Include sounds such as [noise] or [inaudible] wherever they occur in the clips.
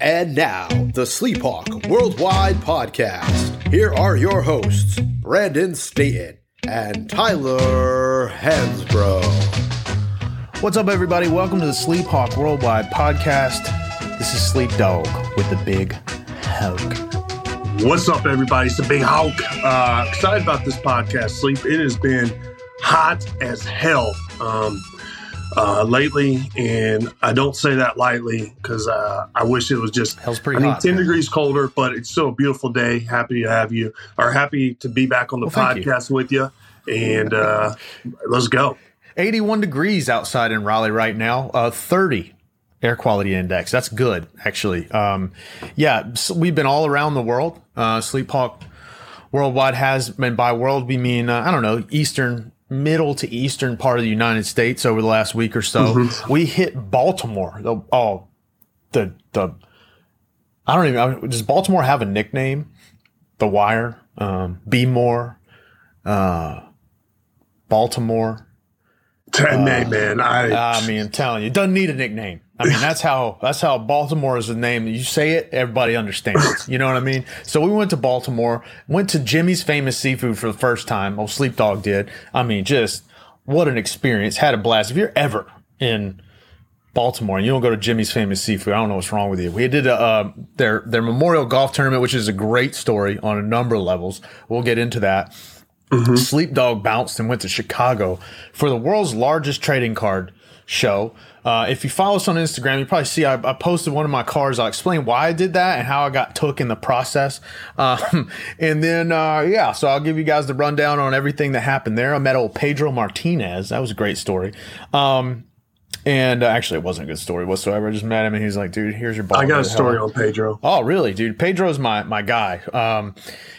And now, the Sleephawk Worldwide Podcast. Here are your hosts, Brandon Staten and Tyler Hansbrough. What's up, everybody? Welcome to the Sleephawk Worldwide Podcast. This is Sleep Dog with the Big Hawk. What's up, everybody? It's the Big Hawk. Uh, excited about this podcast, Sleep. It has been hot as hell um, uh, lately, and I don't say that lightly because uh, I wish it was just. Hell's pretty I mean, hot, ten man. degrees colder, but it's still a beautiful day. Happy to have you, or happy to be back on the Well, thank you. podcast with you. And uh, let's go. 81 degrees outside in Raleigh right now, uh, 30 air quality index. That's good, actually. Um, yeah, so we've been all around the world. Uh, Sleephawk Worldwide has, and by world, we mean, uh, I don't know, eastern, middle to eastern part of the United States over the last week or so. We hit Baltimore. The, oh, the, the, I don't even, does Baltimore have a nickname? The Wire, um, Be More, uh, Baltimore. Ten man, man. I, I mean, I'm telling you, doesn't need a nickname. I mean, that's how that's how Baltimore is the name. You say it, everybody understands. You know what I mean? So we went to Baltimore, went to Jimmy's Famous Seafood for the first time. Old Sleep Dog did. I mean, just what an experience. Had a blast. If you're ever in Baltimore and you don't go to Jimmy's Famous Seafood, I don't know what's wrong with you. We did a, uh, their their Memorial Golf Tournament, which is a great story on a number of levels. We'll get into that. Sleep Dog bounced and went to Chicago for the world's largest trading card show. Uh, if you follow us on Instagram, you probably see I, I posted one of my cards. I'll explain why I did that and how I got took in the process. Um, [laughs] and then, uh, yeah, so I'll give you guys the rundown on everything that happened there. I met old Pedro Martinez. That was a great story. Um, and uh, actually, it wasn't a good story whatsoever. I just met him and he's like, dude, here's your ball. I got a Where the hell story on Pedro. Oh, really, dude? Pedro's my my guy. Um,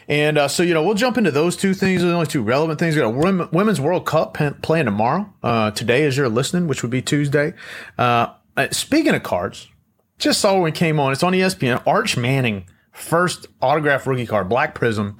and uh, so you know, we'll jump into those two things. Those the only two relevant things. We got a Wom- women's World Cup p- playing tomorrow. Uh, today, as you're listening, which would be Tuesday. Uh, uh, speaking of cards, just saw when we came on. It's on ESPN. Arch Manning first autograph rookie card, Black Prism.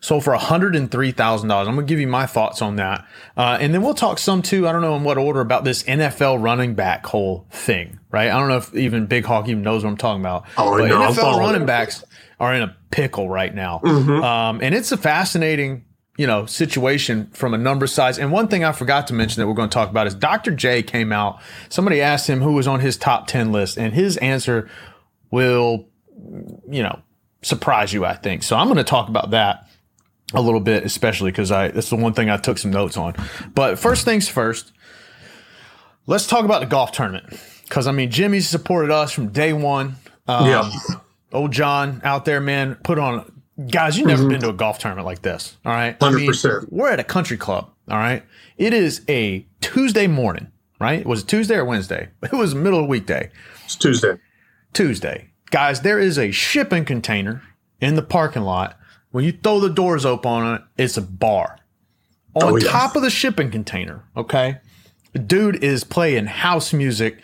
Sold for $103,000. I'm going to give you my thoughts on that. Uh, and then we'll talk some too, I don't know in what order, about this NFL running back whole thing, right? I don't know if even Big Hawk even knows what I'm talking about. Oh, but no, NFL running backs are in a pickle right now. Mm-hmm. Um, and it's a fascinating, you know, situation from a number size. And one thing I forgot to mention that we're going to talk about is Dr. J came out. Somebody asked him who was on his top 10 list, and his answer will, you know, surprise you, I think. So I'm going to talk about that a little bit, especially because I that's the one thing I took some notes on. But first things first, let's talk about the golf tournament. Because I mean, Jimmy's supported us from day one. Um, yeah. Old John out there, man, put on. Guys, you've never been to a golf tournament like this. All right. I mean, 100%. we're at a country club. All right. It is a Tuesday morning, right? Was it Tuesday or Wednesday? [laughs] It was middle of the weekday. It's Tuesday. Tuesday. Guys, there is a shipping container in the parking lot. When you throw the doors open on it, it's a bar. On Oh, yeah. top of the shipping container, okay, the dude is playing house music.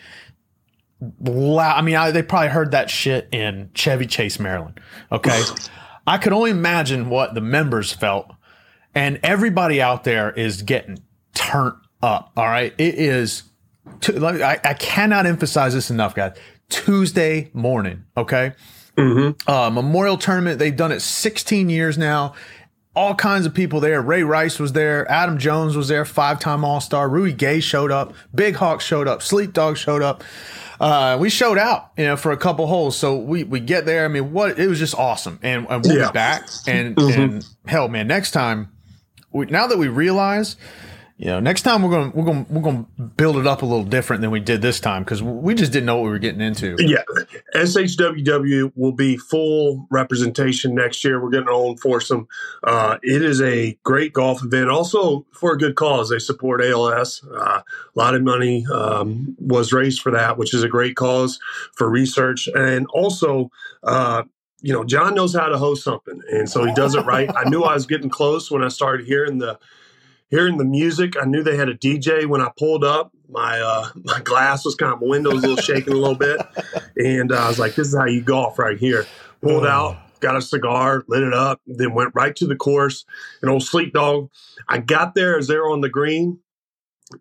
Loud. I mean, I, they probably heard that shit in Chevy Chase, Maryland. Okay. [laughs] I could only imagine what the members felt. And everybody out there is getting turned up. All right. It is, me- I, I cannot emphasize this enough, guys. Tuesday morning. Okay. Uh, Memorial Tournament. They've done it 16 years now. All kinds of people there. Ray Rice was there. Adam Jones was there. Five time All Star. Rudy Gay showed up. Big Hawk showed up. Sleep Dog showed up. Uh, we showed out, you know, for a couple holes. So we we get there. I mean, what it was just awesome, and, and we'll Yeah. be back. And and hell, man, next time, we, now that we realize, you know, next time we're gonna we're gonna we're gonna build it up a little different than we did this time because we just didn't know what we were getting into. Yeah, SHWW will be full representation next year. We're getting our own foursome. Uh, it is a great golf event, also for a good cause. They support ALS. Uh, a lot of money um, was raised for that, which is a great cause for research. And also, uh, you know, John knows how to host something, and so he does it right. I knew I was getting close when I started hearing the hearing the music. I knew they had a DJ when I pulled up. My uh, [laughs] my glass was kind of my window was a little shaking a little bit, and uh, I was like, "This is how you golf right here." Pulled out, got a cigar, lit it up, then went right to the course. An old sleep dog. I got there as they're on the green.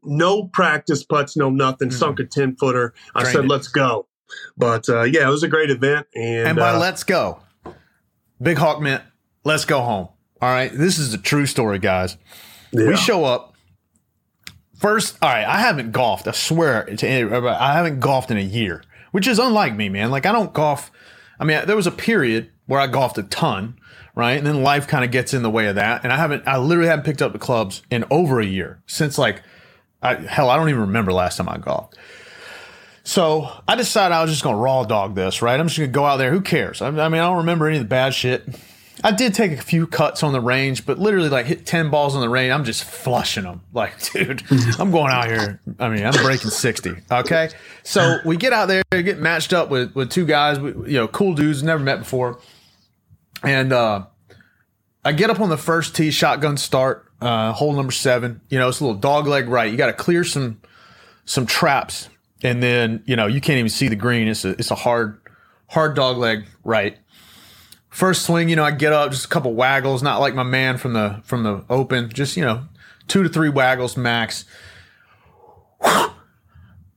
No practice putts, no nothing. Sunk a ten footer. I Drained said, it. "Let's go." but uh, yeah, it was a great event. And, And by uh, let's go, Big Hawk meant let's go home. All right. This is a true story, guys. Yeah. We show up. First, all right, I haven't golfed. I swear to any- uh, I haven't golfed in a year, which is unlike me, man. Like I don't golf. I mean, there was a period where I golfed a ton, right? And then life kind of gets in the way of that. And I haven't, I literally haven't picked up the clubs in over a year since like, I, hell, I don't even remember last time I golfed. So I decided I was just going to raw dog this, right? I'm just going to go out there. Who cares? I, I mean, I don't remember any of the bad shit. I did take a few cuts on the range, but literally like hit 10 balls on the range. I'm just flushing them. Like, [laughs] dude, I'm going out here. I mean, I'm breaking 60. Okay. So we get out there, get matched up with, with two guys, you know, cool dudes, never met before. And, uh, I get up on the first tee, shotgun start, uh, hole number seven. You know, it's a little dog leg right. You got to clear some, some traps, and then you know you can't even see the green. It's a it's a hard, hard dog leg right. First swing, you know, I get up, just a couple waggles, not like my man from the from the open, just you know, two to three waggles max. [sighs]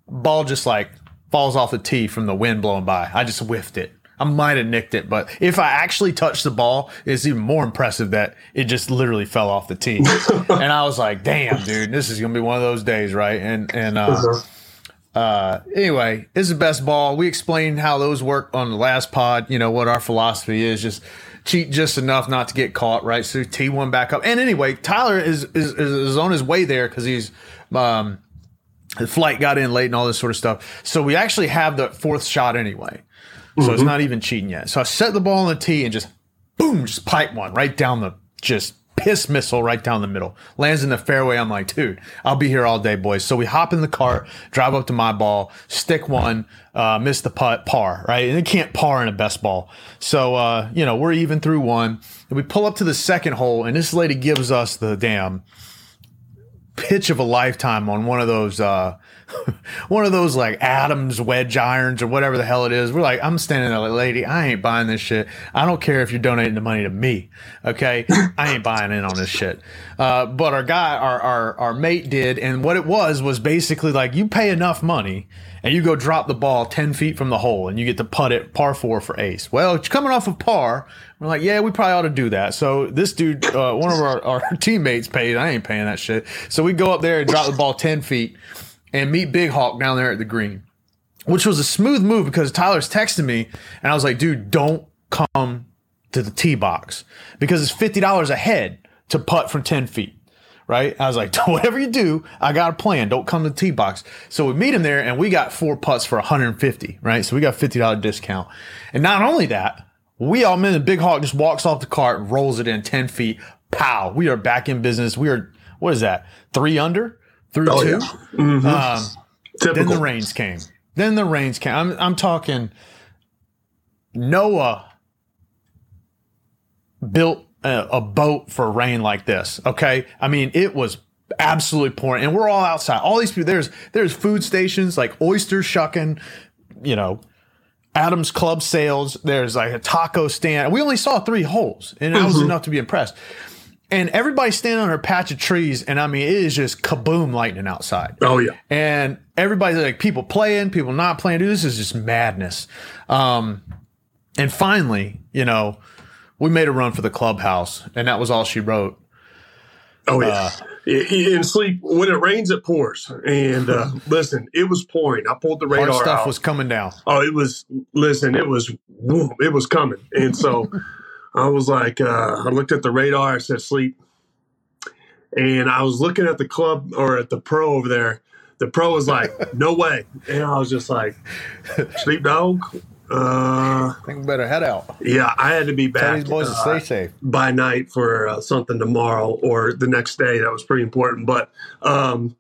Ball just like falls off the tee from the wind blowing by. I just whiffed it. I might have nicked it, but if I actually touched the ball, it's even more impressive that it just literally fell off the tee. [laughs] and I was like, "Damn, dude, this is gonna be one of those days, right?" And and uh, uh, anyway, it's the best ball. We explained how those work on the last pod. You know what our philosophy is: just cheat just enough not to get caught, right? So T one back up. And anyway, Tyler is is, is on his way there because he's um, the flight got in late and all this sort of stuff. So we actually have the fourth shot anyway. So it's not even cheating yet. So I set the ball on the tee and just boom, just pipe one right down the just piss missile right down the middle. Lands in the fairway. I'm like, dude, I'll be here all day, boys. So we hop in the cart, drive up to my ball, stick one, uh, miss the putt, par, right? And it can't par in a best ball. So, uh, you know, we're even through one. And we pull up to the second hole, and this lady gives us the damn pitch of a lifetime on one of those uh [laughs] one of those like Adams wedge irons or whatever the hell it is. We're like, I'm standing there like, lady, I ain't buying this shit. I don't care if you're donating the money to me. Okay. I ain't buying in on this shit. Uh, but our guy, our, our, our mate did. And what it was, was basically like you pay enough money and you go drop the ball 10 feet from the hole and you get to putt it par four for ace. Well, it's coming off of par. We're like, yeah, we probably ought to do that. So this dude, uh, one of our, our [laughs] teammates paid. I ain't paying that shit. So we go up there and drop the ball 10 feet and meet Big Hawk down there at the green, which was a smooth move because Tyler's texting me and I was like, dude, don't come to the tee box because it's $50 a head to putt from 10 feet. Right. I was like, [laughs] whatever you do, I got a plan. Don't come to the tee box. So we meet him there and we got four putts for 150. Right. So we got $50 discount. And not only that, we all, men, the Big Hawk just walks off the cart rolls it in 10 feet. Pow. We are back in business. We are, what is that? Three under? Through Oh, two? yeah. Mhm. Um, then the rains came. Then the rains came. I'm I'm talking Noah built a, a boat for rain like this. Okay, I mean it was absolutely pouring, and we're all outside. All these people. There's there's food stations like oyster shucking, you know. Adams Club sales. There's like a taco stand. We only saw three holes, and that was enough to be impressed. And everybody's standing on a patch of trees, and I mean, it is just kaboom lightning outside. Oh yeah. And everybody's like, people playing, people not playing. Dude, this is just madness. Um, and finally, you know, we made a run for the clubhouse, and that was all she wrote. Oh yeah. In sleep, when it rains, it pours. And uh, [laughs] listen, it was pouring. I pulled the radar Hard stuff out. was coming down. Oh, it was. Listen, it was. It was coming, and so [laughs] I was like, uh, I looked at the radar. I said, "Sleep," and I was looking at the club or at the pro over there. The pro was like, [laughs] "No way," and I was just like, "Sleep, dog." Uh, I think we better head out. yeah, I had to be Tell back these boys to uh, stay safe. by night for uh, something tomorrow or the next day. That was pretty important. But um,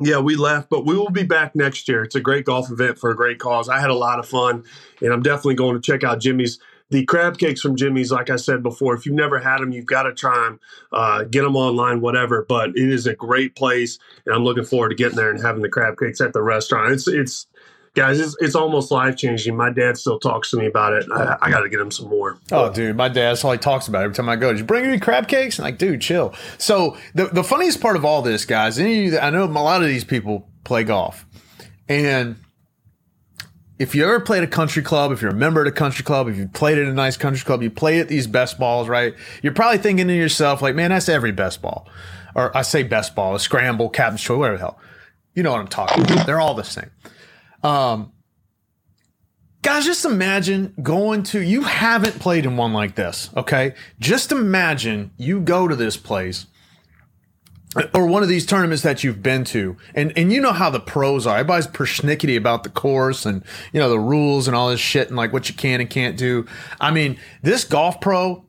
yeah, we left, but we will be back next year. It's a great golf event for a great cause. I had a lot of fun, and I'm definitely going to check out Jimmy's. The crab cakes from Jimmy's, like I said before, if you've never had them, you've got to try them. Uh, get them online, whatever. But it is a great place, and I'm looking forward to getting there and having the crab cakes at the restaurant. It's it's guys, it's, it's almost life changing. My dad still talks to me about it. I, I got to get him some more. Oh, dude, my dad, all he talks about every time I go. Did you bring any crab cakes? I'm like, dude, chill. So the, the funniest part of all this, guys, any I know a lot of these people play golf, and if you ever played a country club, if you're a member at a country club, if you played at a nice country club, you play at these best balls, right? You're probably thinking to yourself, like, man, that's every best ball. Or I say best ball, a scramble, captain's choice, whatever the hell. You know what I'm talking about. They're all the same. Um, guys, just imagine going to, you haven't played in one like this, okay? Just imagine you go to this place or one of these tournaments that you've been to, and and you know how the pros are. Everybody's persnickety about the course and you know the rules and all this shit and like what you can and can't do. I mean, this golf pro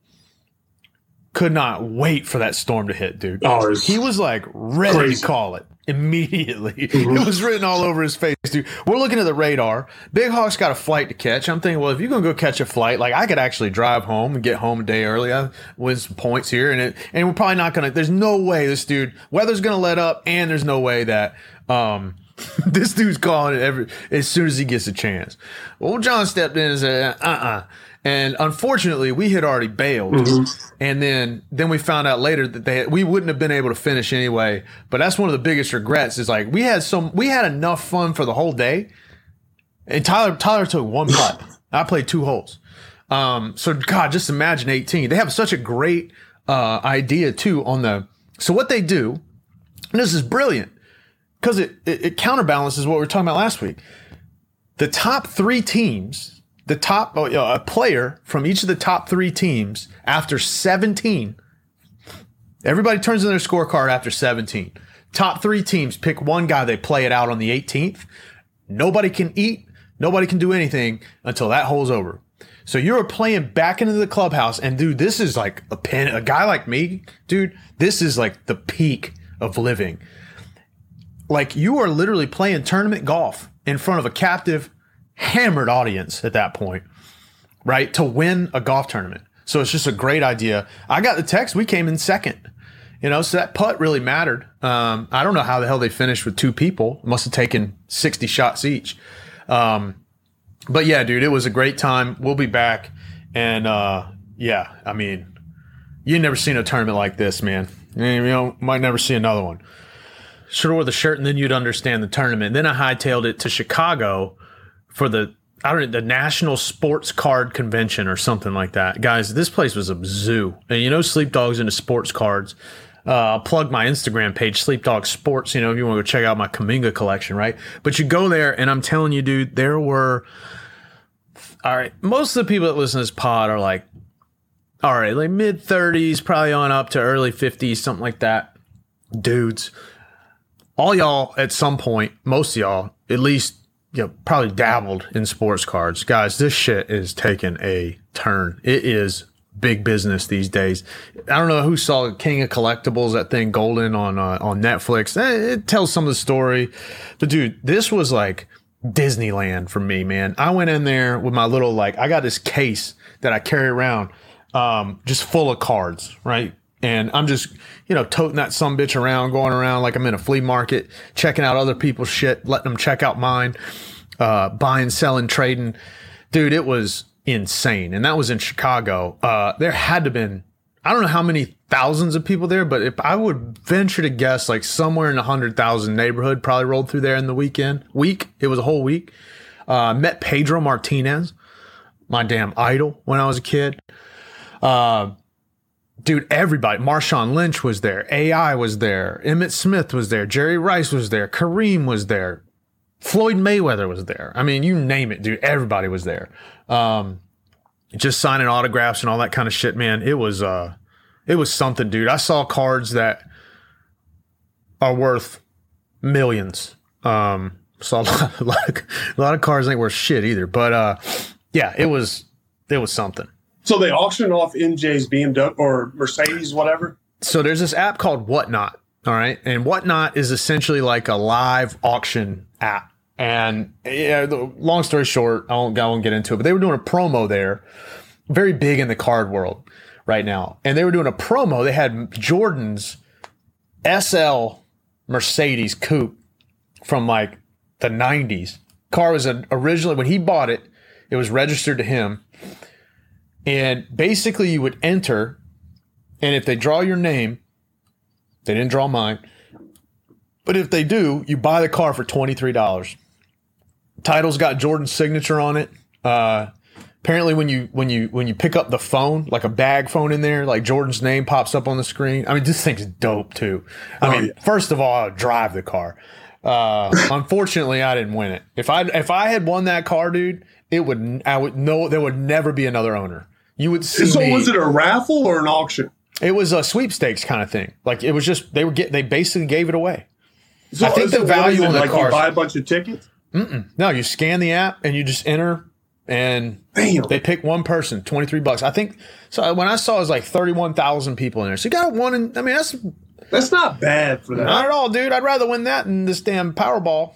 could not wait for that storm to hit, dude. Oh, he was like ready crazy. to call it immediately. [laughs] Mm-hmm. It was written all over his face, dude. We're looking at the radar. Big Hawk's got a flight to catch. I'm thinking, well, if you're gonna go catch a flight, like I could actually drive home and get home a day early, I win some points here, and it, and we're probably not gonna. There's no way this dude weather's gonna let up, and there's no way that um [laughs] this dude's calling it every as soon as he gets a chance. Well, John stepped in and said, uh uh-uh. uh and unfortunately, we had already bailed, mm-hmm. and then then we found out later that they had, we wouldn't have been able to finish anyway. But that's one of the biggest regrets. Is like we had some we had enough fun for the whole day, and Tyler Tyler took one [laughs] putt. I played two holes. Um, so God, just imagine eighteen. They have such a great uh, idea too on the. So what they do, and this is brilliant because it, it it counterbalances what we were talking about last week. The top three teams the top oh, a player from each of the top three teams after 17 everybody turns in their scorecard after 17 top three teams pick one guy they play it out on the 18th nobody can eat nobody can do anything until that hole's over. So you're playing back into the clubhouse and dude this is like a pen a guy like me dude this is like the peak of living. Like you are literally playing tournament golf in front of a captive hammered audience at that point, right? To win a golf tournament. So it's just a great idea. I got the text. We came in second. You know, so that putt really mattered. Um, I don't know how the hell they finished with two people. Must have taken 60 shots each. Um, but yeah, dude, it was a great time. We'll be back. And uh, yeah, I mean, you never seen a tournament like this, man. You know, might never see another one. Should wore the shirt and then you'd understand the tournament. Then I hightailed it to Chicago for the I don't know, the National Sports Card Convention or something like that. Guys, this place was a zoo. And you know, Sleep Dog's into sports cards. Uh, I'll plug my Instagram page, Sleep Dog Sports, you know, if you want to go check out my Kuminga collection, right? But you go there, and I'm telling you, dude, there were, all right, most of the people that listen to this pod are like, all right, like mid 30s, probably on up to early 50s, something like that. Dudes, all y'all at some point, most of y'all, at least you know, probably dabbled in sports cards. Guys, this shit is taking a turn. It is big business these days. I don't know who saw King of Collectibles, that thing Goldin on uh, on Netflix. Eh, it tells some of the story. But dude, this was like Disneyland for me, man. I went in there with my little like I got this case that I carry around um, just full of cards, right? And I'm just, you know, toting that some bitch around, going around like I'm in a flea market, checking out other people's shit, letting them check out mine, uh, buying, selling, trading. Dude, it was insane. And that was in Chicago. Uh, there had to been, I don't know how many thousands of people there, but if I would venture to guess, like somewhere in a hundred thousand neighborhood probably rolled through there in the weekend. Week. It was a whole week. Uh, met Pedro Martinez, my damn idol when I was a kid. Uh, dude, everybody. Marshawn Lynch was there. AI was there. Emmitt Smith was there. Jerry Rice was there. Kareem was there. Floyd Mayweather was there. I mean, you name it, dude. Everybody was there. Um, just signing autographs and all that kind of shit, man. It was uh, it was something, dude. I saw cards that are worth millions. Um, saw a lot, [laughs] a lot, of, a lot of cards ain't worth shit either. But uh, yeah, it was it was something. So they auction off MJ's BMW or Mercedes, whatever. So there's this app called Whatnot. All right. And Whatnot is essentially like a live auction app. And yeah, long story short, I won't, I won't get into it, but they were doing a promo there, very big in the card world right now. And they were doing a promo. They had Jordan's SL Mercedes coupe from like the 90s. Car was originally, when he bought it, it was registered to him and basically, you would enter, and if they draw your name, they didn't draw mine. But if they do, you buy the car for $23. title's got Jordan's signature on it. Uh, apparently, when you when you when you pick up the phone, like a bag phone in there, like Jordan's name pops up on the screen. I mean, this thing's dope too. I Oh, mean, yeah. first of all, I would drive the car. Uh, unfortunately, I didn't win it. If I if I had won that car, dude, it would I would know there would never be another owner. You would see So me. was it a raffle or an auction? It was a sweepstakes kind of thing. Like it was just they were get they basically gave it away. So, I think the value on the like cars- you buy a bunch of tickets. No, you scan the app and you just enter, and Damn. they pick one person, twenty three bucks. I think so. When I saw it was like thirty one thousand people in there, so you got one. In, I mean, that's That's not bad for that. not at all, dude. I'd rather win that than this damn Powerball.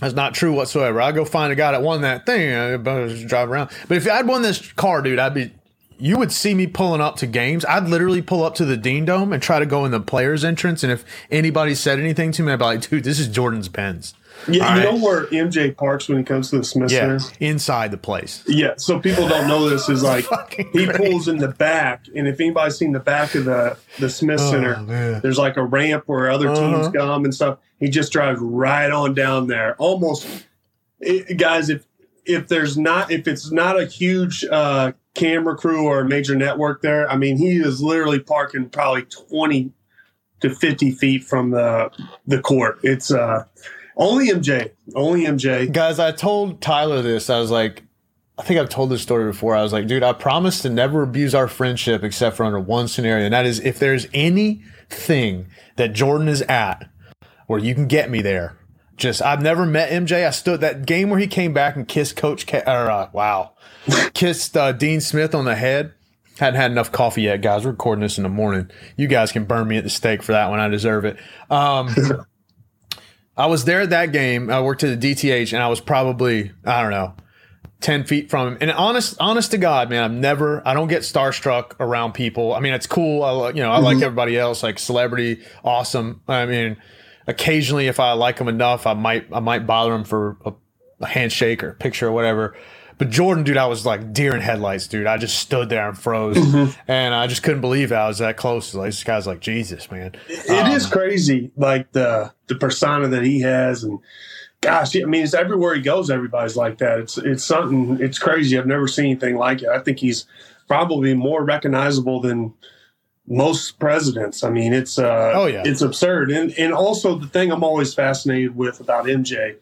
That's not true whatsoever. I'd go find a guy that won that thing. I'd just drive around. But if I'd won this car, dude, I'd be. You would see me pulling up to games. I'd literally pull up to the Dean Dome and try to go in the players' entrance. And if anybody said anything to me, I'd be like, "Dude, this is Jordan's Benz." Yeah, All you right. know where MJ parks when he comes to the Smith Yeah, Center? inside the place. Yeah, so people don't know this is like [laughs] he great. pulls in the back, and if anybody's seen the back of the the Smith Center, Oh, man. there's like a ramp where other teams Uh-huh. come and stuff. He just drives right on down there, almost. it- guys, if if there's not if it's not a huge uh, camera crew or a major network there, I mean, he is literally parking probably twenty to fifty feet from the the court. It's uh only MJ, only MJ. Guys, I told Tyler this. I was like, I think I've told this story before. I was like, dude, I promise to never abuse our friendship except for under one scenario. And that is if there's anything that Jordan is at where you can get me there. Just, I've never met MJ. I stood that game where he came back and kissed Coach, K, or uh, wow, [laughs] kissed uh, Dean Smith on the head. Hadn't had enough coffee yet, guys. We're recording this in the morning. You guys can burn me at the stake for that one. I deserve it. Um, [laughs] I was there at that game. I worked at the DTH, and I was probably I don't know, ten feet from him. And honest, honest to God, man, I'm never. I don't get starstruck around people. I mean, it's cool. I you know I like mm-hmm. everybody else, like celebrity, awesome. I mean, occasionally if I like them enough, I might I might bother them for a, a handshake or a picture or whatever. But Jordan, dude, I was like deer in headlights, dude. I just stood there and froze, and I just couldn't believe I was that close. Like this guy's like Jesus, man. It is crazy, like the the persona that he has, and gosh, I mean, it's everywhere he goes. Everybody's like that. It's it's something. It's crazy. I've never seen anything like it. I think he's probably more recognizable than most presidents. I mean, it's uh, Oh, yeah. it's absurd. And and also the thing I'm always fascinated with about MJ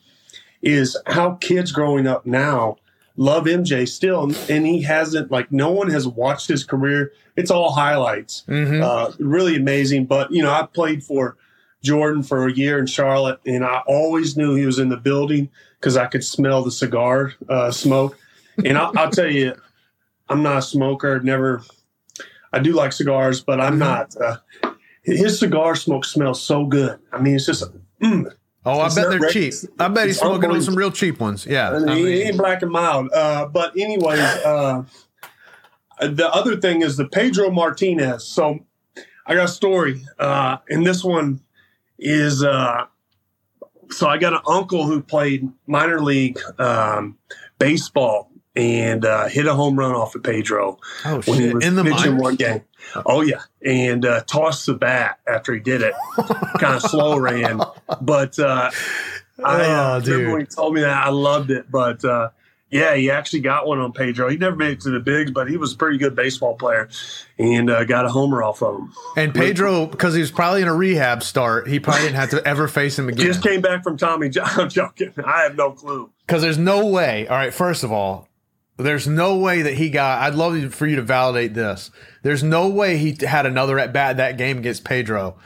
is how kids growing up now love MJ still, and he hasn't like no one has watched his career. It's all highlights Mhm. uh, really amazing. But you know, I played for Jordan for a year in Charlotte, and I always knew he was in the building because I could smell the cigar uh, smoke. And I'll, I'll tell you, I'm not a smoker. Never. I do like cigars, but I'm not. Uh, his cigar smoke smells so good. I mean, it's just. Mm, Oh, I bet they're cheap. I bet he's smoking on some real cheap ones. Yeah. I he mean, ain't black and mild. Uh, but anyways, uh, the other thing is the Pedro Martinez. So I got a story, uh, and this one is uh, so I got an uncle who played minor league um, baseball and uh, hit a home run off of Pedro oh when he was In the pitching minors? one game. Oh yeah, and uh, tossed the bat after he did it. kind of slow ran, but uh, I Oh, uh, dude. remember when he told me that I loved it. But uh, yeah, he actually got one on Pedro. He never made it to the bigs, but he was a pretty good baseball player and uh, got a homer off of him. And Pedro, because he was probably in a rehab start, he probably didn't have to ever face him again. Just came back from Tommy John. [laughs] I'm joking. I have no clue. Because there's no way. All right, first of all, there's no way that he got. I'd love for you to validate this. There's no way he had another at bat that game against Pedro.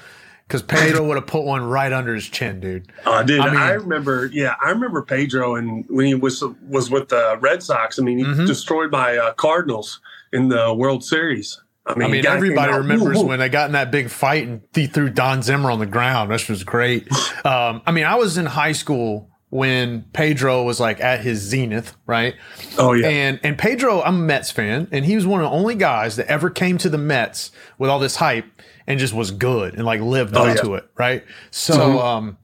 Because Pedro [laughs] would have put one right under his chin, dude. Uh, dude, I I, remember. Yeah, I remember Pedro, and when he was was with the Red Sox. I mean, he Mhm. destroyed my uh, Cardinals in the World Series. I mean, I mean, everybody remembers woo. when they got in that big fight and he threw Don Zimmer on the ground. This was great. [laughs] Um, I mean, I was in high school when Pedro was like at his zenith, right? Oh yeah, And and Pedro, I'm a Mets fan, and he was one of the only guys that ever came to the Mets with all this hype and just was good and like lived Oh, up yeah. to it, right? So um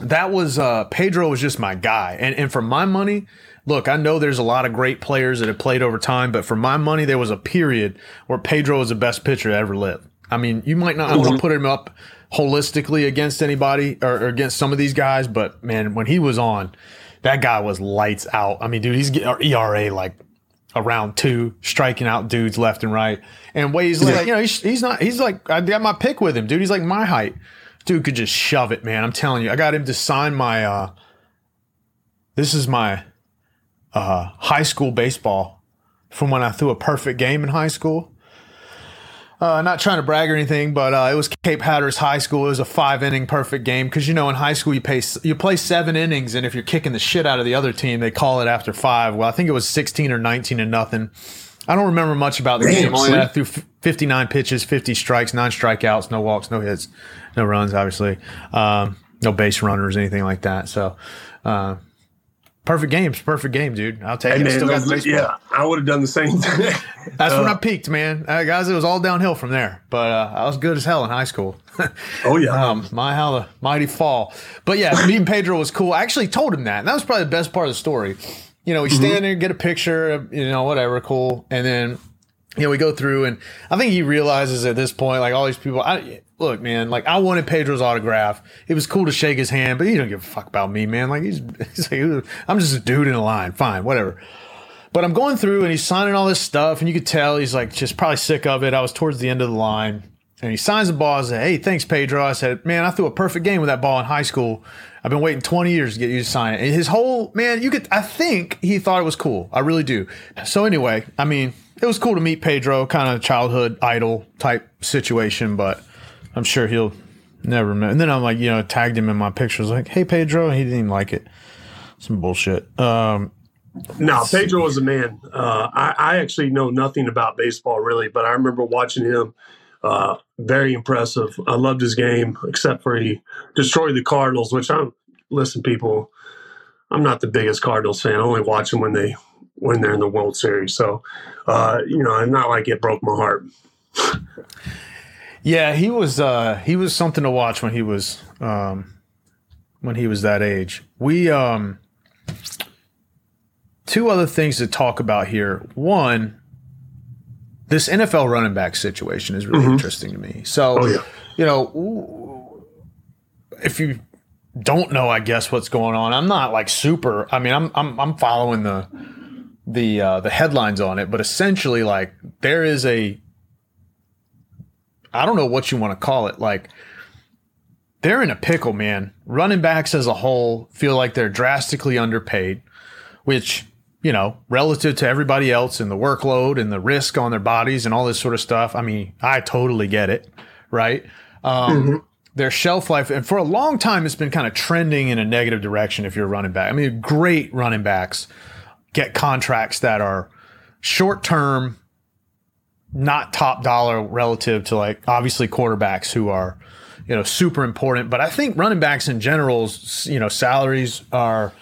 that was uh Pedro was just my guy. And and for my money, look, I know there's a lot of great players that have played over time, but for my money, there was a period where Pedro was the best pitcher to ever live. I mean, you might not want to put him up holistically against anybody or, or against some of these guys, but man, when he was on, that guy was lights out. I mean, dude, he's getting ERA like around two, striking out dudes left and right. And Yeah. like, you know, he's, he's not, he's like, I got my pick with him, dude. He's like my height. Dude could just shove it, man. I'm telling you. I got him to sign my, uh, this is my uh, high school baseball from when I threw a perfect game in high school. Uh, not trying to brag or anything, but uh, it was Cape Hatteras High School. It was a five inning perfect game because you know in high school you pay you play seven innings, and if you're kicking the shit out of the other team, they call it after five. Well, I think it was sixteen or nineteen and nothing. I don't remember much about the game. Only that I threw 59 pitches, 50 strikes, nine strikeouts, no walks, no hits, no runs, obviously, um, no base runners, anything like that. So, uh, perfect games, perfect game, dude. I'll take Hey, it. man, Still got baseball. yeah, I would have done the same thing. [laughs] That's when Uh, I peaked, man. Uh, guys, it was all downhill from there. But uh, I was good as hell in high school. [laughs] oh yeah, um, my how the mighty fall. But yeah, meeting Pedro was cool. I actually told him that. And that was probably the best part of the story. You know, we stand there, get a picture, you know, whatever, cool. And then, you know, we go through and I think he realizes at this point, like all these people, I look, man, like I wanted Pedro's autograph. It was cool to shake his hand, but he don't give a fuck about me, man. Like he's, [laughs] he's like, I'm just a dude in a line. Fine, whatever. But I'm going through and he's signing all this stuff, and you could tell he's like just probably sick of it. I was towards the end of the line, and he signs the ball. I said, "Hey, thanks, Pedro." I said, "Man, I threw a perfect game with that ball in high school. I've been waiting 20 years to get you to sign it." And his whole man, you could, I think he thought it was cool. I really do. So anyway, I mean, it was cool to meet Pedro, kind of childhood idol type situation, but I'm sure he'll never. Remember. And then I'm like, you know, tagged him in my pictures, like, "Hey, Pedro," and he didn't even like it. Some bullshit. Um, No, Pedro was a man. Uh, I, I actually know nothing about baseball really, but I remember watching him. Uh, very impressive. I loved his game, except for he destroyed the Cardinals, which I'm listen, people. I'm not the biggest Cardinals fan. I only watch them when they when they're in the World Series. So, uh, you know, I'm not like it broke my heart. [laughs] Yeah, he was uh he was something to watch when he was um when he was that age. We um two other things to talk about here. One, this NFL running back situation is really interesting to me. So, Oh, yeah. you know, if you don't know, I guess what's going on. I'm not like super. I mean, I'm I'm I'm following the the uh, the headlines on it, but essentially, like there is a I don't know what you want to call it. Like they're in a pickle, man. Running backs as a whole feel like they're drastically underpaid, which, you know, relative to everybody else and the workload and the risk on their bodies and all this sort of stuff. I mean, I totally get it, right? Um, Their shelf life, and for a long time, it's been kind of trending in a negative direction if you're a running back. I mean, great running backs get contracts that are short term, not top dollar relative to like obviously quarterbacks who are you know super important but i think running backs in general you know salaries are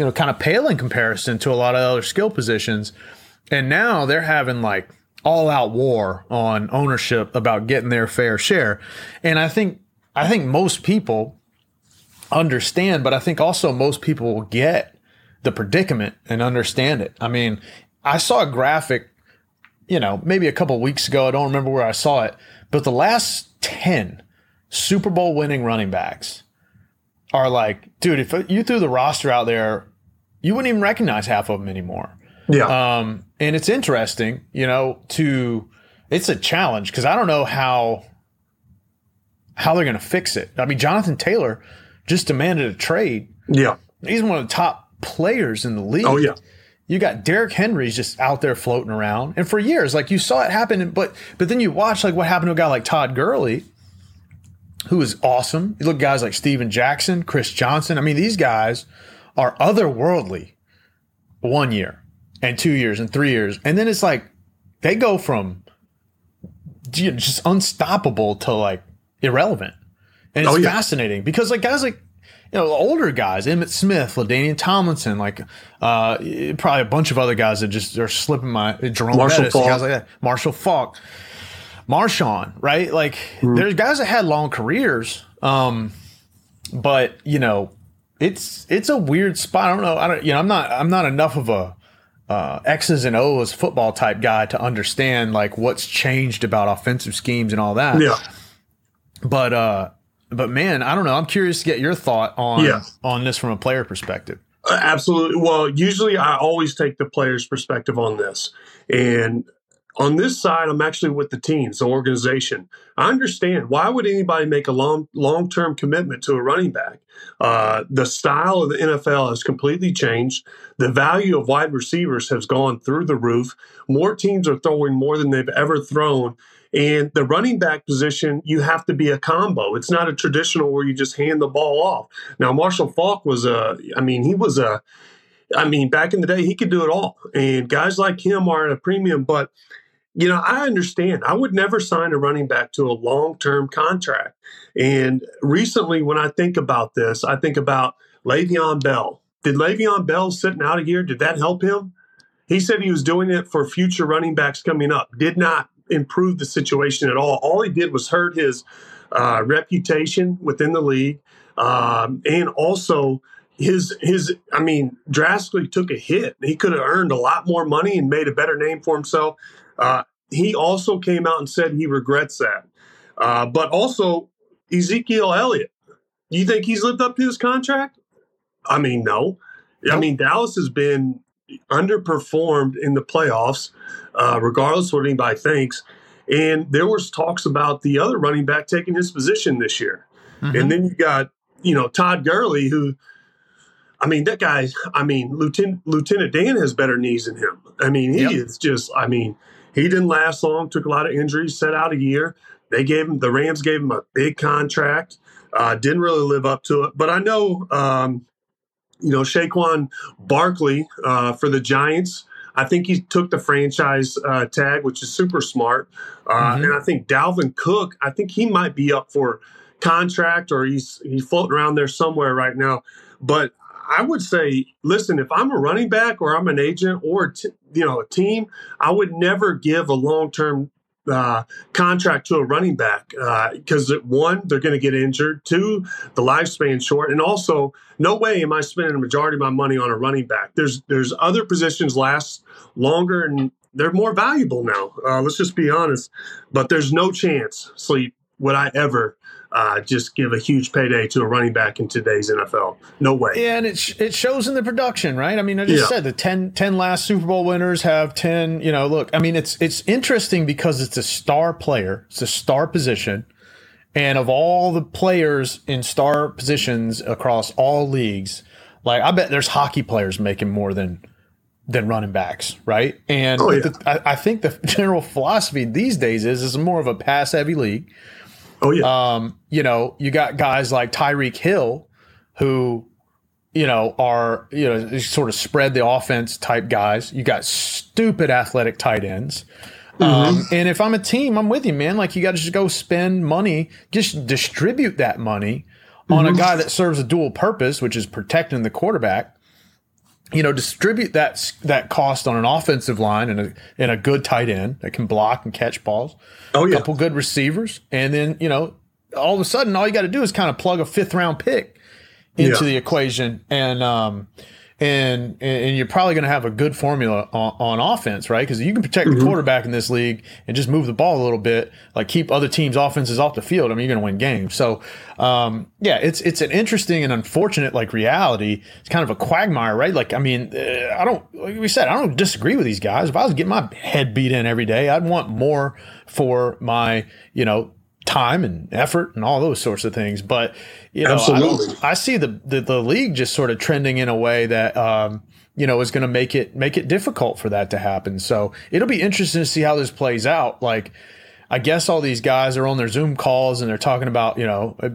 you know kind of pale in comparison to a lot of other skill positions and now they're having like all out war on ownership about getting their fair share and i think i think most people understand but i think also most people will get the predicament and understand it i mean i saw a graphic you know, maybe a couple weeks ago. I don't remember where I saw it, but the last 10 Super Bowl winning running backs are like, dude, if you threw the roster out there, you wouldn't even recognize half of them anymore. Yeah, Um, and it's interesting, you know, to it's a challenge because I don't know how how they're going to fix it. I mean, Jonathan Taylor just demanded a trade. yeah. He's one of the top players in the league. Oh yeah. You got Derrick Henry's just out there floating around, and for years, like you saw it happen. But but then you watch like what happened to a guy like Todd Gurley, who is awesome. You look at guys like Steven Jackson, Chris Johnson. I mean, these guys are otherworldly. One year, and two years, and three years, and then it's like they go from just unstoppable to like irrelevant, and it's Oh, yeah. fascinating because like guys like you know, older guys, Emmitt Smith, LaDainian Tomlinson, like uh, probably a bunch of other guys that just are slipping my Jerome Marshall Bettis, Faulk. guys like that, Marshall Faulk, Marshawn, right? Like Hmm. there's guys that had long careers, um, but you know, it's it's a weird spot. I don't know. I don't. You know, I'm not. I'm not enough of a uh, X's and O's football type guy to understand like what's changed about offensive schemes and all that. Yeah. But uh, but man, I don't know. I'm curious to get your thought on Yeah. on this from a player perspective. Uh, absolutely. Well, usually I always take the player's perspective on this. And on this side, I'm actually with the teams, the organization. I understand why would anybody make a long long term commitment to a running back? Uh, the style of the NFL has completely changed. The value of wide receivers has gone through the roof. More teams are throwing more than they've ever thrown. And the running back position, you have to be a combo. It's not a traditional where you just hand the ball off. Now, Marshall Faulk was a, I mean, he was a, I mean, back in the day, he could do it all. And guys like him are at a premium. But, you know, I understand. I would never sign a running back to a long term contract. And recently, when I think about this, I think about Le'Veon Bell. Did Le'Veon Bell sitting out a year, did that help him? He said he was doing it for future running backs coming up. Did not improve the situation at all. All he did was hurt his uh, reputation within the league, um, and also his his. I mean, drastically took a hit. He could have earned a lot more money and made a better name for himself. Uh, he also came out and said he regrets that. Uh, but also Ezekiel Elliott. Do you think he's lived up to his contract? I mean, no. I mean, Dallas has been underperformed in the playoffs, uh, regardless of what anybody thinks. And there was talks about the other running back taking his position this year. Mm-hmm. And then you got, you know, Todd Gurley, who, I mean, that guy, I mean, Lieutenant, Lieutenant Dan has better knees than him. I mean, he yep. is just, I mean, he didn't last long, took a lot of injuries, set out a year. They gave him, the Rams gave him a big contract, uh, didn't really live up to it. But I know, um, you know, Saquon Barkley uh, for the Giants. I think he took the franchise uh, tag, which is super smart. Uh, mm-hmm. And I think Dalvin Cook, I think he might be up for contract or he's he's floating around there somewhere right now. But I would say, listen, if I'm a running back or I'm an agent or t- you know a team, I would never give a long term uh, contract to a running back because uh, one, they're going to get injured. Two, the lifespan short, and also, no way am I spending a majority of my money on a running back. There's there's other positions last longer and they're more valuable now. Uh, let's just be honest. But there's no chance, sleep, would I ever uh, just give a huge payday to a running back in today's NFL. No way. Yeah, and it, sh- it shows in the production, right? I mean, I just yeah. said the 10, 10 last Super Bowl winners have 10, you know, look, I mean, it's it's interesting because it's a star player, it's a star position. And of all the players in star positions across all leagues, like I bet there's hockey players making more than than running backs, right? And oh, yeah. the, I, I, think the [laughs] general philosophy these days is is more of a pass heavy league Oh yeah. Um, you know, you got guys like Tyreek Hill, who, you know, are you know sort of spread the offense type guys. You got stupid athletic tight ends. Mm-hmm. Um, and if I'm a team, I'm with you, man. Like you got to just go spend money, just distribute that money mm-hmm. on a mm-hmm. guy that serves a dual purpose, which is protecting the quarterback you know, distribute that that cost on an offensive line and a and a good tight end that can block and catch balls. Oh yeah, a couple good receivers, and then you know, all of a sudden, all you got to do is kind of plug a fifth round pick into yeah. the equation, and um, and and you're probably going to have a good formula on, on offense, right? Because you can protect mm-hmm. the quarterback in this league and just move the ball a little bit, like keep other teams' offenses off the field. I mean, you're going to win games. So, um, yeah, it's it's an interesting and unfortunate like reality. It's kind of a quagmire, right? Like, I mean, uh, I don't like we said, I don't disagree with these guys. If I was getting my head beat in every day, I'd want more for my you know time and effort and all those sorts of things. But you know, I, I, see the, the, the league just sort of trending in a way that um, you know is going to make it make it difficult for that to happen. So it'll be interesting to see how this plays out. Like. I guess all these guys are on their Zoom calls and they're talking about, you know, [laughs] I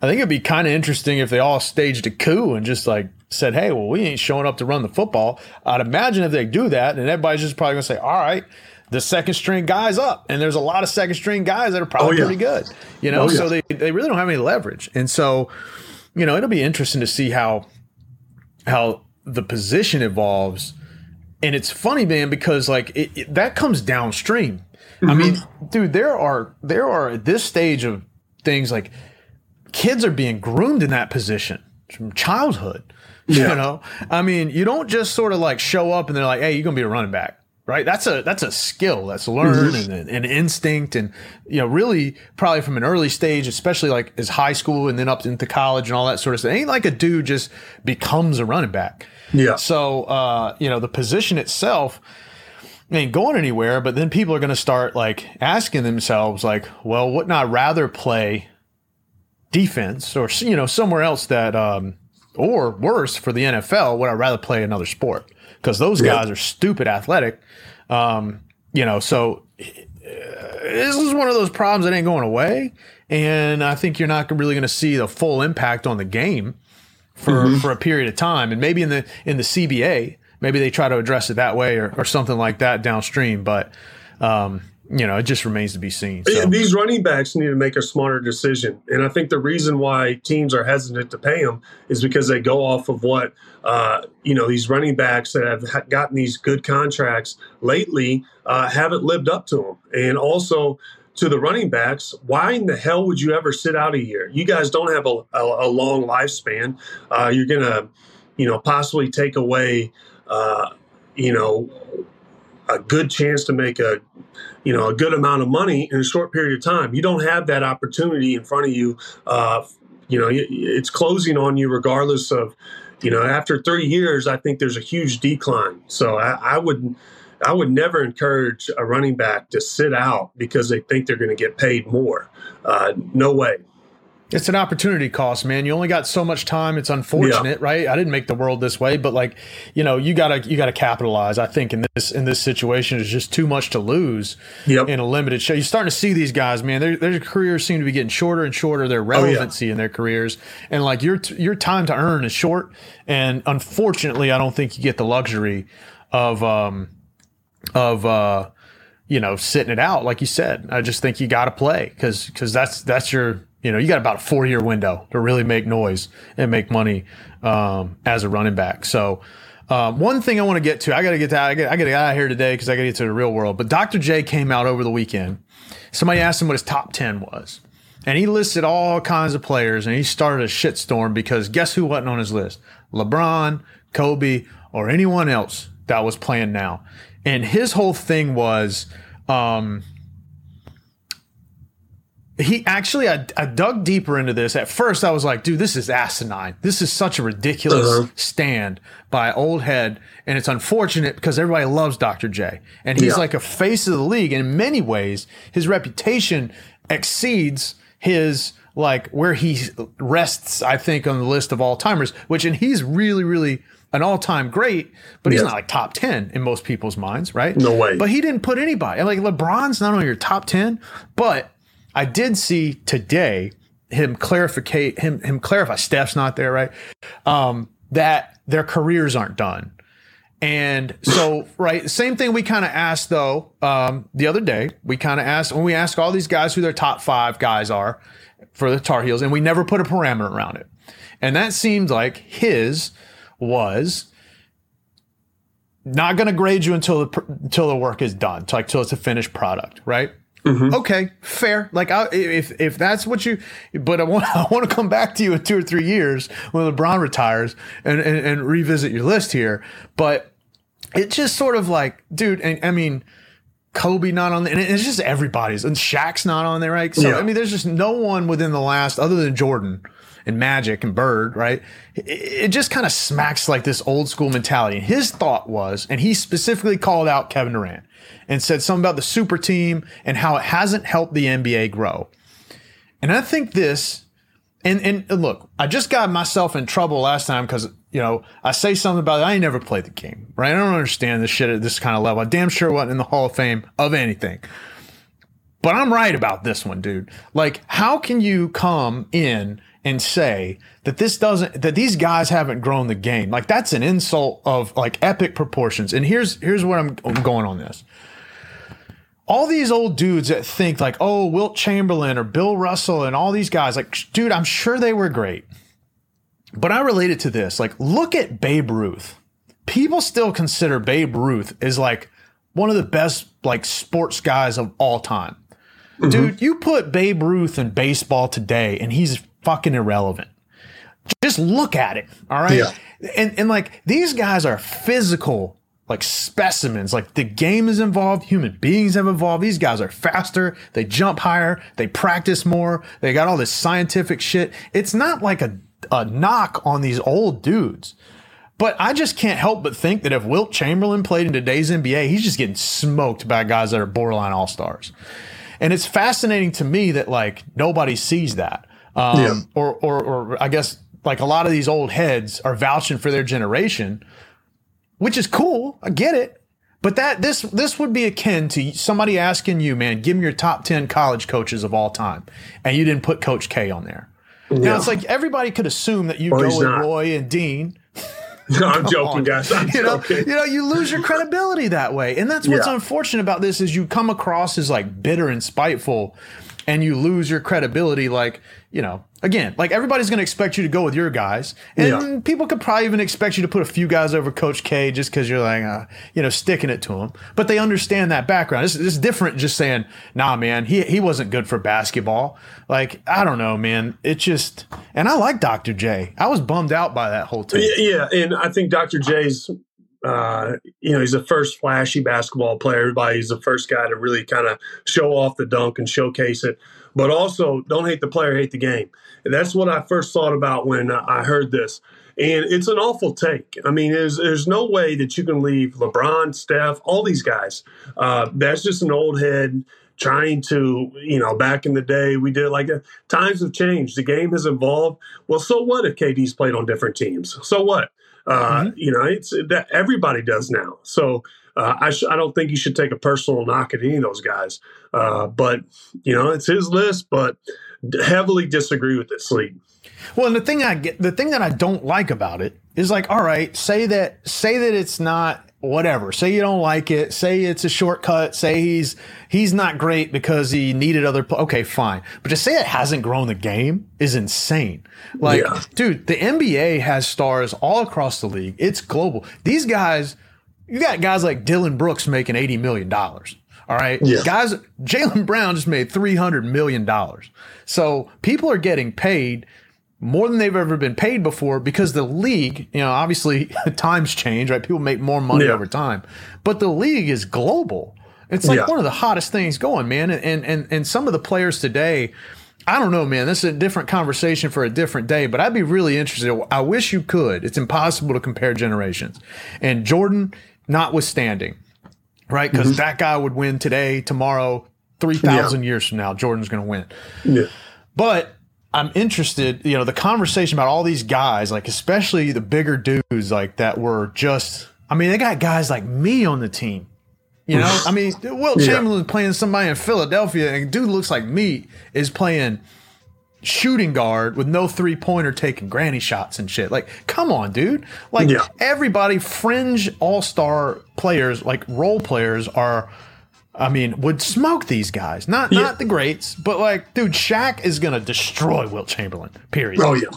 think it'd be kind of interesting if they all staged a coup and just like said, hey, well, we ain't showing up to run the football. I'd imagine if they do that, and everybody's just probably going to say, all right, the second string guys up. And there's a lot of second string guys that are probably oh, yeah. pretty good, you know, oh, yeah. so they, they really don't have any leverage. And so, you know, it'll be interesting to see how, how the position evolves. And it's funny, man, because like it, it, that comes downstream. Mm-hmm. I mean, dude, there are, there are at this stage of things like kids are being groomed in that position from childhood. [laughs] Yeah. You know, I mean, you don't just sort of like show up and they're like, "Hey, you're gonna be a running back." Right? That's a that's a skill that's learned mm-hmm. and an instinct, and you know, really probably from an early stage, especially like as high school and then up into college and all that sort of stuff. It ain't like a dude just becomes a running back. Yeah. So uh, you know, the position itself ain't going anywhere, but then people are going to start like asking themselves, like, well, wouldn't I rather play defense or you know somewhere else that, um, or worse for the NFL, would I rather play another sport? Because those guys are stupid athletic um, you know, so uh, this is one of those problems that ain't going away, and I think you're not really going to see the full impact on the game for mm-hmm. for a period of time. And maybe in the in the CBA, maybe they try to address it that way or, or something like that downstream. But um, you know, it just remains to be seen. So. These running backs need to make a smarter decision, and I think the reason why teams are hesitant to pay them is because they go off of what uh, you know these running backs that have gotten these good contracts lately uh, haven't lived up to them, and also to the running backs, why in the hell would you ever sit out a year? You guys don't have a, a, a long lifespan. Uh, you're gonna, you know, possibly take away, uh, you know, a good chance to make a you know a good amount of money in a short period of time. You don't have that opportunity in front of you. Uh, you know, it's closing on you regardless of. You know, after three years, I think there's a huge decline. So I, I would. I would never encourage a running back to sit out because they think they're going to get paid more. Uh, no way. It's an opportunity cost, man. You only got so much time. It's unfortunate, yeah. right? I didn't make the world this way, but like, you know, you gotta you gotta capitalize. I think in this in this situation, it's just too much to lose yep. in a limited show. You're starting to see these guys, man. Their, their careers seem to be getting shorter and shorter. Their relevancy oh, yeah. in their careers, and like your your time to earn is short. And unfortunately, I don't think you get the luxury of um of uh you know sitting it out like you said. I just think you got to play because because that's that's your you know, you got about a four year window to really make noise and make money um, as a running back. So, um, one thing I want to get to, I got to get to, I got to get out of here today because I got to get to the real world. But Dr. J came out over the weekend. Somebody asked him what his top 10 was. And he listed all kinds of players and he started a shitstorm because guess who wasn't on his list? LeBron, Kobe, or anyone else that was playing now. And his whole thing was, um, he actually I, I, dug deeper into this at first i was like dude this is asinine this is such a ridiculous uh-huh. stand by old head and it's unfortunate because everybody loves dr j and he's yeah. like a face of the league and in many ways his reputation exceeds his like where he rests i think on the list of all timers which and he's really really an all-time great, but he's not like top 10 in most people's minds, right? No way. But he didn't put anybody. Like LeBron's not on your top 10, but I did see today him clarify him him clarify. Steph's not there, right? Um, that their careers aren't done. And so, right, same thing we kind of asked though um, the other day. We kind of asked when we ask all these guys who their top five guys are for the Tar Heels, and we never put a parameter around it. And that seemed like his was not going to grade you until the until the work is done, like till it's a finished product, right? Mm-hmm. Okay, fair. Like, I, if if that's what you, but I want [laughs] I want to come back to you in two or three years when LeBron retires and and, and revisit your list here. But it just sort of like, dude. And, I mean, Kobe not on there, and it's just everybody's, and Shaq's not on there, right? So yeah. I mean, there's just no one within the last other than Jordan and Magic and Bird, right? It, it just kind of smacks like this old school mentality. And his thought was, and he specifically called out Kevin Durant and said something about the super team and how it hasn't helped the NBA grow. And I think this, and and look, I just got myself in trouble last time because you know I say something about it. I ain't never played the game, right? I don't understand this shit at this kind of level. I damn sure wasn't in the Hall of Fame of anything. But I'm right about this one, dude. Like, how can you come in and say that this doesn't that these guys haven't grown the game? Like, that's an insult of like epic proportions. And here's here's where I'm, I'm going on this all these old dudes that think like, oh, Wilt Chamberlain or Bill Russell and all these guys, like, dude, I'm sure they were great. But I relate it to this. Like, look at Babe Ruth. People still consider Babe Ruth as like one of the best like sports guys of all time. Mm-hmm. Dude, you put Babe Ruth in baseball today and he's fucking irrelevant. Just look at it. All right. Yeah. And and like these guys are physical like specimens. Like the game is involved, human beings have evolved. These guys are faster, they jump higher, they practice more, they got all this scientific shit. It's not like a, a knock on these old dudes. But I just can't help but think that if Wilt Chamberlain played in today's NBA, he's just getting smoked by guys that are borderline all stars. And it's fascinating to me that like nobody sees that. Um, yeah. or, or, or I guess like a lot of these old heads are vouching for their generation which is cool. I get it. But that this this would be akin to somebody asking you, man, give me your top ten college coaches of all time, and you didn't put Coach K on there. Yeah. Now it's like everybody could assume that you go with not. Roy and Dean. [laughs] No, I'm [laughs] joking, guys. I'm you know, joking. you know, you lose your credibility that way, and that's what's yeah. unfortunate about this is you come across as like bitter and spiteful, and you lose your credibility. Like you know, again, like everybody's going to expect you to go with your guys, and yeah. people could probably even expect you to put a few guys over Coach K just because you're like, uh, you know, sticking it to him. But they understand that background. It's, it's different just saying, nah, man, he he wasn't good for basketball. Like I don't know, man. It just, and I like Dr. J. I was bummed out by that whole thing. Yeah, and I think Dr. J's uh, you know, he's the first flashy basketball player. Everybody's the first guy to really kind of show off the dunk and showcase it. But also, don't hate the player, hate the game. And that's what I first thought about when I heard this. And it's an awful take. I mean, there's, there's no way that you can leave LeBron, Steph, all these guys. Uh, that's just an old head trying to, you know, back in the day, we did like a, uh, times have changed. The game has evolved. Well, so what if KD's played on different teams? So what? Uh, mm-hmm. You know, it's that everybody does now. So uh, I, sh- I don't think you should take a personal knock at any of those guys. Uh, but you know, it's his list, but heavily disagree with it. Sleep. Well, and the thing I get, the thing that I don't like about it is like, all right, say that, say that it's not whatever. Say you don't like it. Say it's a shortcut. Say he's he's not great because he needed other. okay, fine. But to say it hasn't grown the game is insane. Like, yeah. dude, the NBA has stars all across the league. It's global. These guys, you got guys like Dillon Brooks making eighty million dollars. All right, yeah. guys. Jaylen Brown just made three hundred million dollars. So people are getting paid more than they've ever been paid before because the league, you know, obviously [laughs] times change, right? People make more money yeah. over time, but the league is global. It's like yeah. one of the hottest things going, man. And, and, and some of the players today, I don't know, man. This is a different conversation for a different day, but I'd be really interested. I wish you could. It's impossible to compare generations. And Jordan, notwithstanding, right? Because mm-hmm. that guy would win today, tomorrow, 3,000 yeah. years from now, Jordan's going to win. Yeah. But I'm interested, you know, the conversation about all these guys, like especially the bigger dudes, like that were just. I mean, they got guys like me on the team. You know, I mean, Wilt yeah. Chamberlain playing somebody in Philadelphia, and dude looks like me is playing shooting guard with no three pointer taking granny shots and shit. Like, come on, dude. Like yeah. everybody, fringe all star players, like role players, are I mean, would smoke these guys. Not yeah. not the greats, but like, dude, Shaq is gonna destroy Wilt Chamberlain. Period. Oh yeah.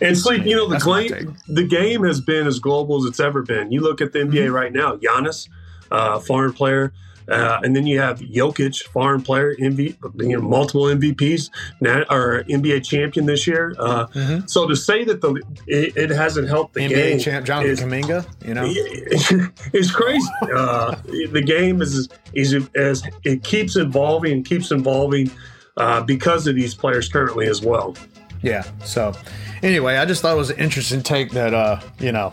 And sleep, you know, the game the game has been as global as it's ever been. You look at the NBA mm-hmm. right now, Giannis, uh, foreign player, uh, and then you have Jokic, foreign player, MV, you know, multiple MVPs, now, or NBA champion this year. Uh, mm-hmm. So to say that the it, it hasn't helped the NBA game, champ Jonathan is, Kuminga, you know, [laughs] it's crazy. Uh, the game is is as it keeps evolving and keeps evolving uh, because of these players currently as well. Yeah. So anyway, I just thought it was an interesting take that uh, you know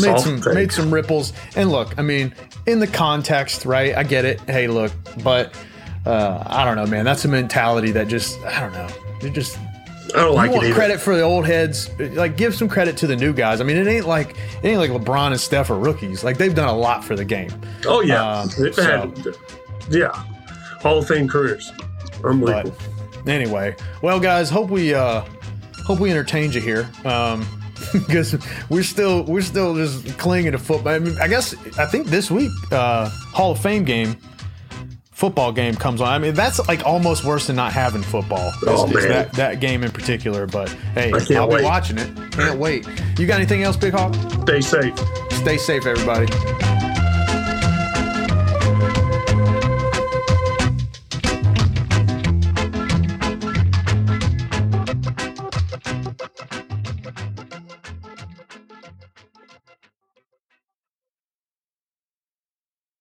made some made some ripples. And look, I mean, in the context, right? I get it. Hey, look, but uh, I don't know, man. That's a mentality that just I don't know. It just I don't like you want it credit for the old heads. Like, give some credit to the new guys. I mean, it ain't like it ain't like LeBron and Steph are rookies. Like, they've done a lot for the game. Oh yeah, they've so. had yeah, Hall of Fame careers. Unbelievable. But anyway, well, guys, hope we uh hope we entertained you here. Um, [laughs] because we're still we're still just clinging to football. I mean, I guess I think this week uh, Hall of Fame game, football game comes on. I mean, that's like almost worse than not having football. Oh, man. that that game in particular. But hey, I'll wait. be watching it. Can't wait. You got anything else, Big Hawk? Stay safe. Stay safe, everybody.